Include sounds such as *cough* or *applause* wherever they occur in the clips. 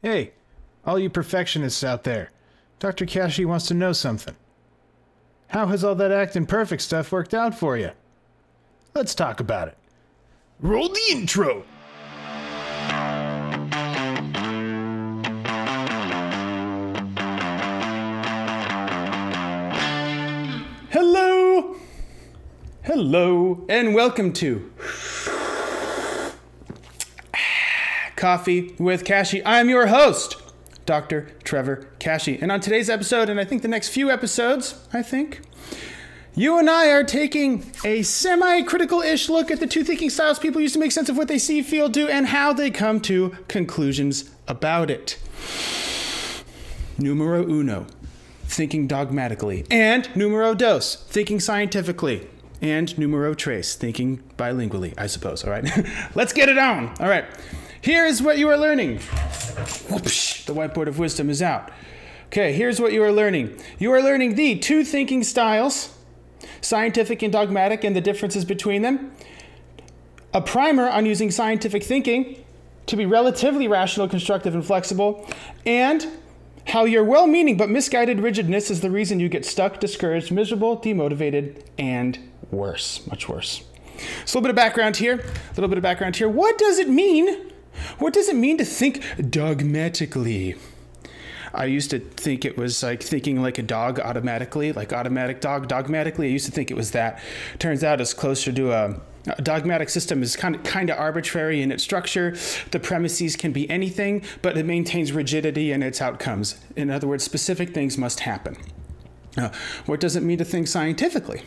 Hey, all you perfectionists out there, Dr. Kashey wants to know something. How has all that acting perfect stuff worked out for you? Let's talk about it. Roll the intro! Hello! Hello, and welcome to Coffee with Kashey. I'm your host, Dr. Trevor Kashey. And on today's episode, and I think the next few episodes, I think, you and I are taking a semi critical ish look at the two thinking styles people use to make sense of what they see, feel, do, and how they come to conclusions about it. Numero uno, thinking dogmatically. And numero dos, thinking scientifically. And numero tres, thinking bilingually, I suppose. All right, *laughs* let's get it on. All right, here is what you are learning. Whoopsh, the whiteboard of wisdom is out. Okay, here's what you are learning. You are learning the two thinking styles scientific and dogmatic and the differences between them, a primer on using scientific thinking to be relatively rational, constructive, and flexible, and how your well meaning but misguided rigidness is the reason you get stuck, discouraged, miserable, demotivated, and worse, much worse. So, a little bit of background here. A little bit of background here. What does it mean? What does it mean to think dogmatically? I used to think it was like thinking like a dog automatically, like automatic dog dogmatically. I used to think it was that. Turns out it's closer to a, a dogmatic system is kind of kind of arbitrary in its structure. The premises can be anything, but it maintains rigidity in its outcomes. In other words, specific things must happen. Uh, what does it mean to think scientifically?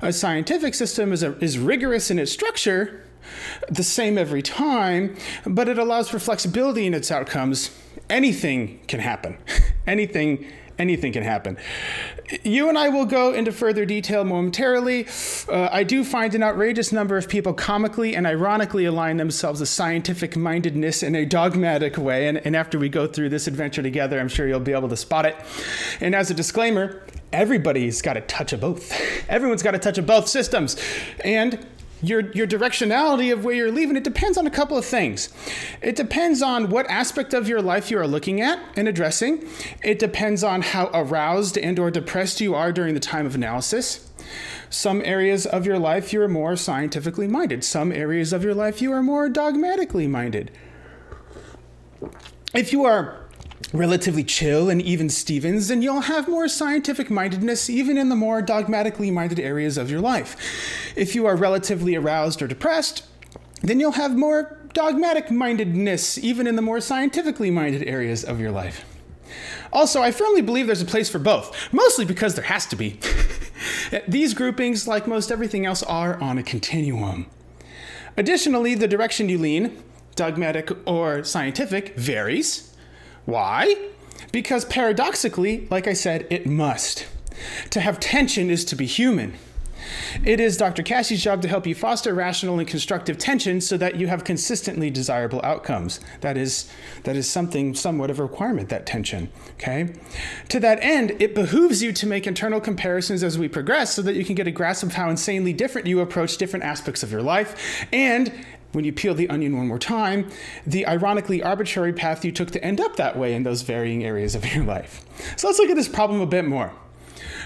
A scientific system is, a, is rigorous in its structure, the same every time, but it allows for flexibility in its outcomes. Anything can happen. *laughs* anything anything can happen. You and I will go into further detail momentarily. Uh, I do find an outrageous number of people comically and ironically align themselves with scientific mindedness in a dogmatic way. And, and after we go through this adventure together, I'm sure you'll be able to spot it. And as a disclaimer, everybody's got a touch of both. *laughs* Everyone's got a touch of both systems. And your your directionality of where you're leaving it depends on a couple of things. It depends on what aspect of your life you are looking at and addressing. It depends on how aroused and or depressed you are during the time of analysis. Some areas of your life you are more scientifically minded. Some areas of your life you are more dogmatically minded. If you are relatively chill and even Stevens, then you'll have more scientific mindedness even in the more dogmatically minded areas of your life. If you are relatively aroused or depressed, then you'll have more dogmatic mindedness even in the more scientifically minded areas of your life. Also, I firmly believe there's a place for both, mostly because there has to be. *laughs* These groupings, like most everything else, are on a continuum. Additionally, the direction you lean, dogmatic or scientific, varies. Why? Because paradoxically, like I said, it must. To have tension is to be human. It is Dr. Kashey's job to help you foster rational and constructive tension so that you have consistently desirable outcomes. That is that is something somewhat of a requirement that tension, okay? To that end, it behooves you to make internal comparisons as we progress so that you can get a grasp of how insanely different you approach different aspects of your life and when you peel the onion one more time, the ironically arbitrary path you took to end up that way in those varying areas of *laughs* your life. So let's look at this problem a bit more.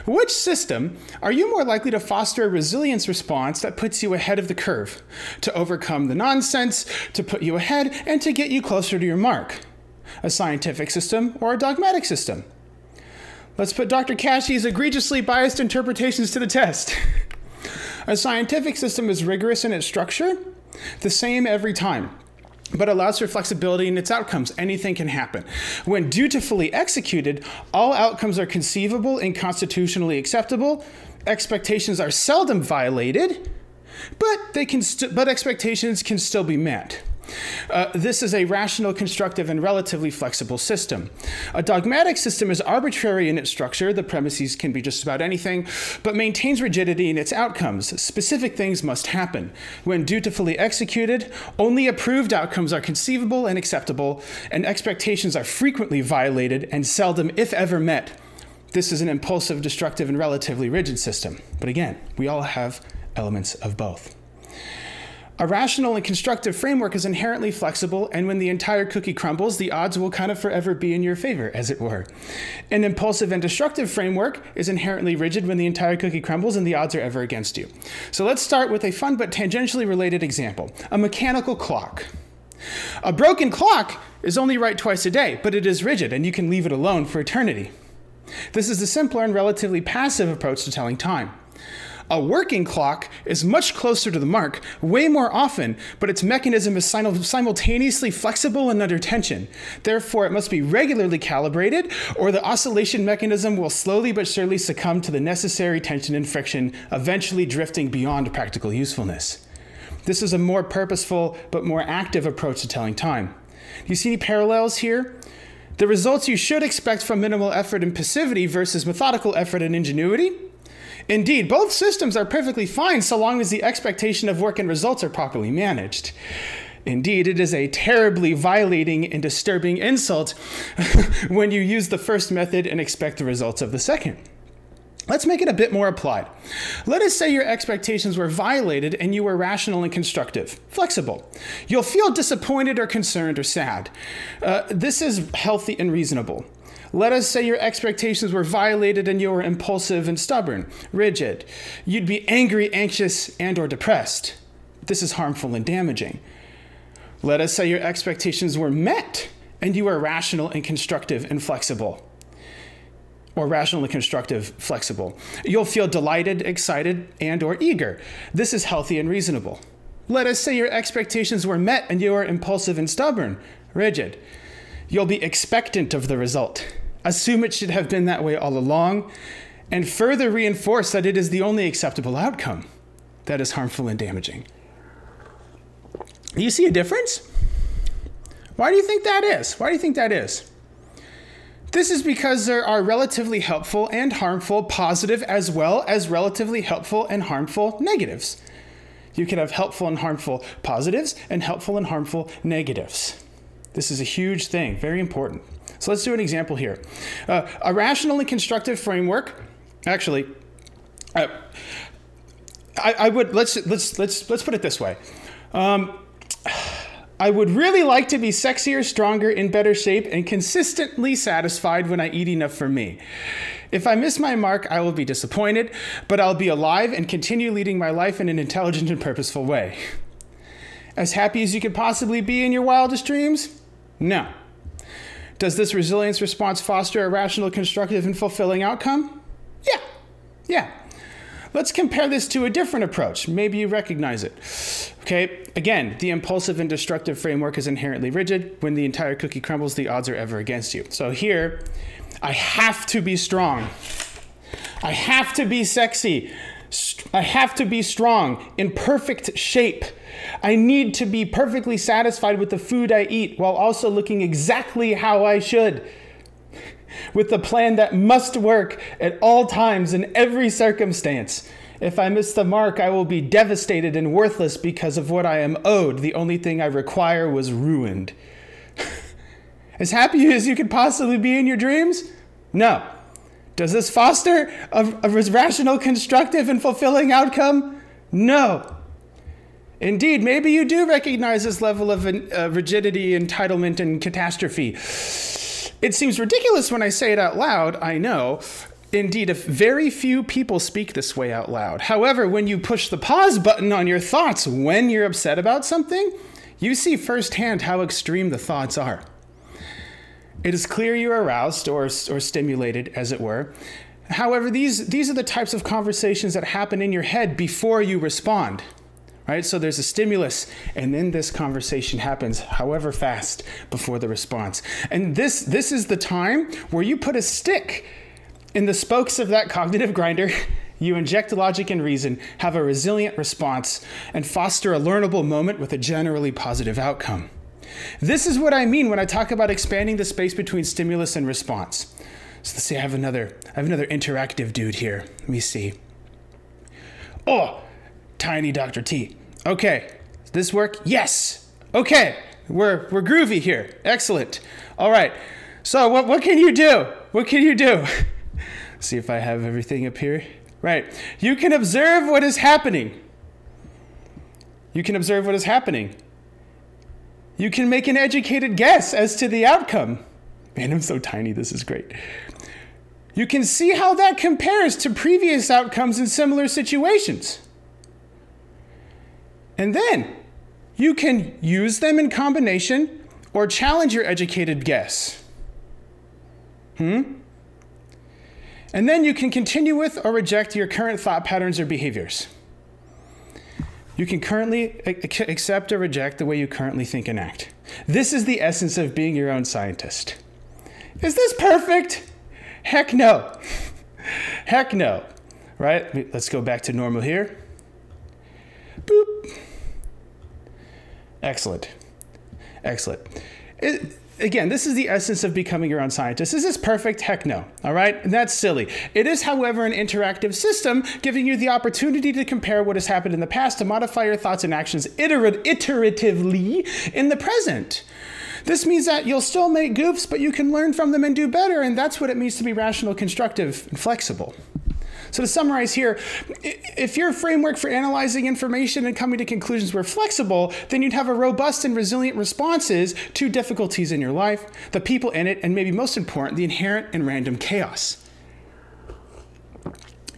Which system are you more likely to foster a resilience response that puts you ahead of the curve, to overcome the nonsense, to put you ahead, and to get you closer to your mark? A scientific system or a dogmatic system? Let's put Dr. Kashey's egregiously biased interpretations to the test. *laughs* a scientific system is rigorous in its structure, the same every time but allows for flexibility in its outcomes. Anything can happen. When dutifully executed, all outcomes are conceivable and constitutionally acceptable. Expectations are seldom violated, but they can st- but expectations can still be met. Uh, this is a rational, constructive, and relatively flexible system. A dogmatic system is arbitrary in its structure, the premises can be just about anything, but maintains rigidity in its outcomes. Specific things must happen. When dutifully executed, only approved outcomes are conceivable and acceptable, and expectations are frequently violated and seldom, if ever, met. This is an impulsive, destructive, and relatively rigid system. But again, we all have elements of both. A rational and constructive framework is inherently flexible, and when the entire cookie crumbles, the odds will kind of forever be in your favor, as it were. An impulsive and destructive framework is inherently rigid when the entire cookie crumbles, and the odds are ever against you. So let's start with a fun but tangentially related example a mechanical clock. A broken clock is only right twice a day, but it is rigid, and you can leave it alone for eternity. This is the simpler and relatively passive approach to telling time. A working clock is much closer to the mark, way more often, but its mechanism is simultaneously flexible and under tension. Therefore, it must be regularly calibrated, or the oscillation mechanism will slowly but surely succumb to the necessary tension and friction, eventually drifting beyond practical usefulness. This is a more purposeful but more active approach to telling time. Do you see any parallels here? The results you should expect from minimal effort and passivity versus methodical effort and ingenuity? Indeed, both systems are perfectly fine so long as the expectation of work and results are properly managed. Indeed, it is a terribly violating and disturbing insult *laughs* when you use the first method and expect the results of the second. Let's make it a bit more applied. Let us say your expectations were violated and you were rational and constructive, flexible. You'll feel disappointed or concerned or sad. Uh, this is healthy and reasonable. Let us say your expectations were violated and you were impulsive and stubborn, rigid. You'd be angry, anxious, and or depressed. This is harmful and damaging. Let us say your expectations were met and you were rational and constructive and flexible or rationally constructive, flexible. You'll feel delighted, excited, and or eager. This is healthy and reasonable. Let us say your expectations were met and you are impulsive and stubborn, rigid. You'll be expectant of the result. Assume it should have been that way all along, and further reinforce that it is the only acceptable outcome. That is harmful and damaging. Do you see a difference? Why do you think that is? Why do you think that is? This is because there are relatively helpful and harmful positive as well as relatively helpful and harmful negatives. You can have helpful and harmful positives and helpful and harmful negatives. This is a huge thing, very important. So let's do an example here. Uh, a rationally constructive framework, actually, uh, I, I, would let's let's let's let's put it this way. Um, I would really like to be sexier, stronger, in better shape, and consistently satisfied when I eat enough for me. If I miss my mark, I will be disappointed, but I'll be alive and continue leading my life in an intelligent and purposeful way. As happy as you could possibly be in your wildest dreams? No. Does this resilience response foster a rational, constructive, and fulfilling outcome? Yeah. Yeah. Let's compare this to a different approach. Maybe you recognize it. Okay, again, the impulsive and destructive framework is inherently rigid. When the entire cookie crumbles, the odds are ever against you. So here, I have to be strong. I have to be sexy. I have to be strong, in perfect shape. I need to be perfectly satisfied with the food I eat while also looking exactly how I should with the plan that must work at all times in every circumstance. If I miss the mark, I will be devastated and worthless because of what I am owed. The only thing I require was ruined. *laughs* as happy as you could possibly be in your dreams? No. Does this foster a, a rational, constructive, and fulfilling outcome? No. Indeed, maybe you do recognize this level of uh, rigidity, entitlement, and catastrophe. It seems ridiculous when I say it out loud, I know. Indeed, very few people speak this way out loud. However, when you push the pause button on your thoughts when you're upset about something, you see firsthand how extreme the thoughts are. It is clear you're aroused or, or stimulated, as it were. However, these, these are the types of conversations that happen in your head before you respond right? So there's a stimulus, and then this conversation happens, however fast, before the response. And this this is the time where you put a stick in the spokes of that cognitive grinder. *laughs* You inject logic and reason, have a resilient response, and foster a learnable moment with a generally positive outcome. This is what I mean when I talk about expanding the space between stimulus and response. So let's see, I have another, I have another interactive dude here. Let me see. Oh, tiny Dr. T. Okay. Does this work? Yes. Okay. We're we're groovy here. Excellent. All right. So what what can you do? What can you do? *laughs* See if I have everything up here. Right. You can observe what is happening. You can observe what is happening. You can make an educated guess as to the outcome. Man, I'm so tiny. This is great. You can see how that compares to previous outcomes in similar situations. And then you can use them in combination or challenge your educated guess. Hmm? And then you can continue with or reject your current thought patterns or behaviors. You can currently accept or reject the way you currently think and act. This is the essence of being your own scientist. Is this perfect? Heck no. *laughs* Heck no. Right? Let's go back to normal here. Excellent. Excellent. It, again, this is the essence of becoming your own scientist. Is this perfect? Heck no. All right? And that's silly. It is, however, an interactive system giving you the opportunity to compare what has happened in the past to modify your thoughts and actions iterat- iteratively in the present. This means that you'll still make goofs, but you can learn from them and do better, and that's what it means to be rational, constructive, and flexible. So, to summarize here, if your framework for analyzing information and coming to conclusions were flexible, then you'd have a robust and resilient responses to difficulties in your life, the people in it, and maybe most important, the inherent and random chaos.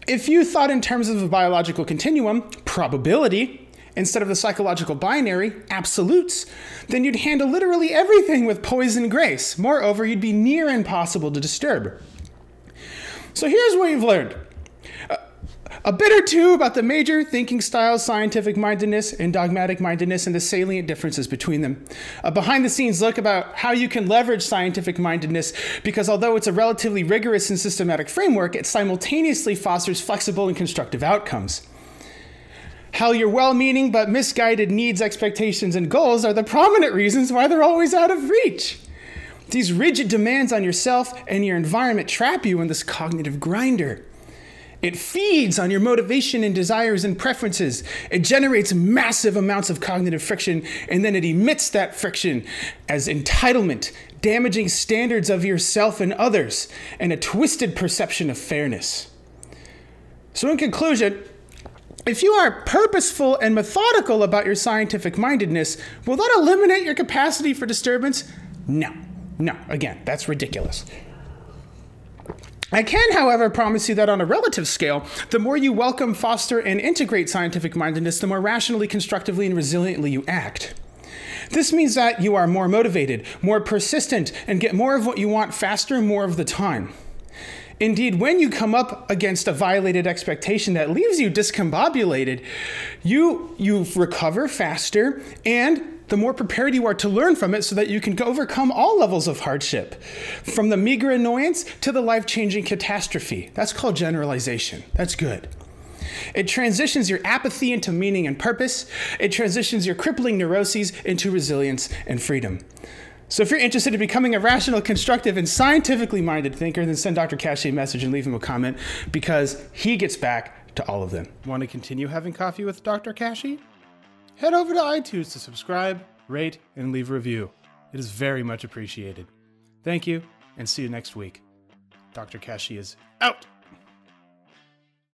If you thought in terms of a biological continuum, probability, instead of the psychological binary, absolutes, then you'd handle literally everything with poise and grace. Moreover, you'd be near impossible to disturb. So here's what you've learned a bit or two about the major thinking styles, scientific mindedness, and dogmatic mindedness, and the salient differences between them. A behind the scenes look about how you can leverage scientific mindedness because although it's a relatively rigorous and systematic framework, it simultaneously fosters flexible and constructive outcomes. How your well meaning but misguided needs, expectations, and goals are the prominent reasons why they're always out of reach. These rigid demands on yourself and your environment trap you in this cognitive grinder. It feeds on your motivation and desires and preferences. It generates massive amounts of cognitive friction, and then it emits that friction as entitlement, damaging standards of yourself and others, and a twisted perception of fairness. So, in conclusion, if you are purposeful and methodical about your scientific mindedness, will that eliminate your capacity for disturbance? No. No. Again, that's ridiculous. I can, however, promise you that on a relative scale, the more you welcome, foster, and integrate scientific mindedness, the more rationally, constructively, and resiliently you act. This means that you are more motivated, more persistent, and get more of what you want faster and more of the time. Indeed, when you come up against a violated expectation that leaves you discombobulated, you you recover faster and the more prepared you are to learn from it so that you can overcome all levels of hardship, from the meager annoyance to the life changing catastrophe. That's called generalization. That's good. It transitions your apathy into meaning and purpose. It transitions your crippling neuroses into resilience and freedom. So, if you're interested in becoming a rational, constructive, and scientifically minded thinker, then send Dr. Kashey a message and leave him a comment because he gets back to all of them. Want to continue having coffee with Dr. Kashey? Head over to iTunes to subscribe, rate, and leave a review. It is very much appreciated. Thank you, and see you next week. Dr. Kashey is out.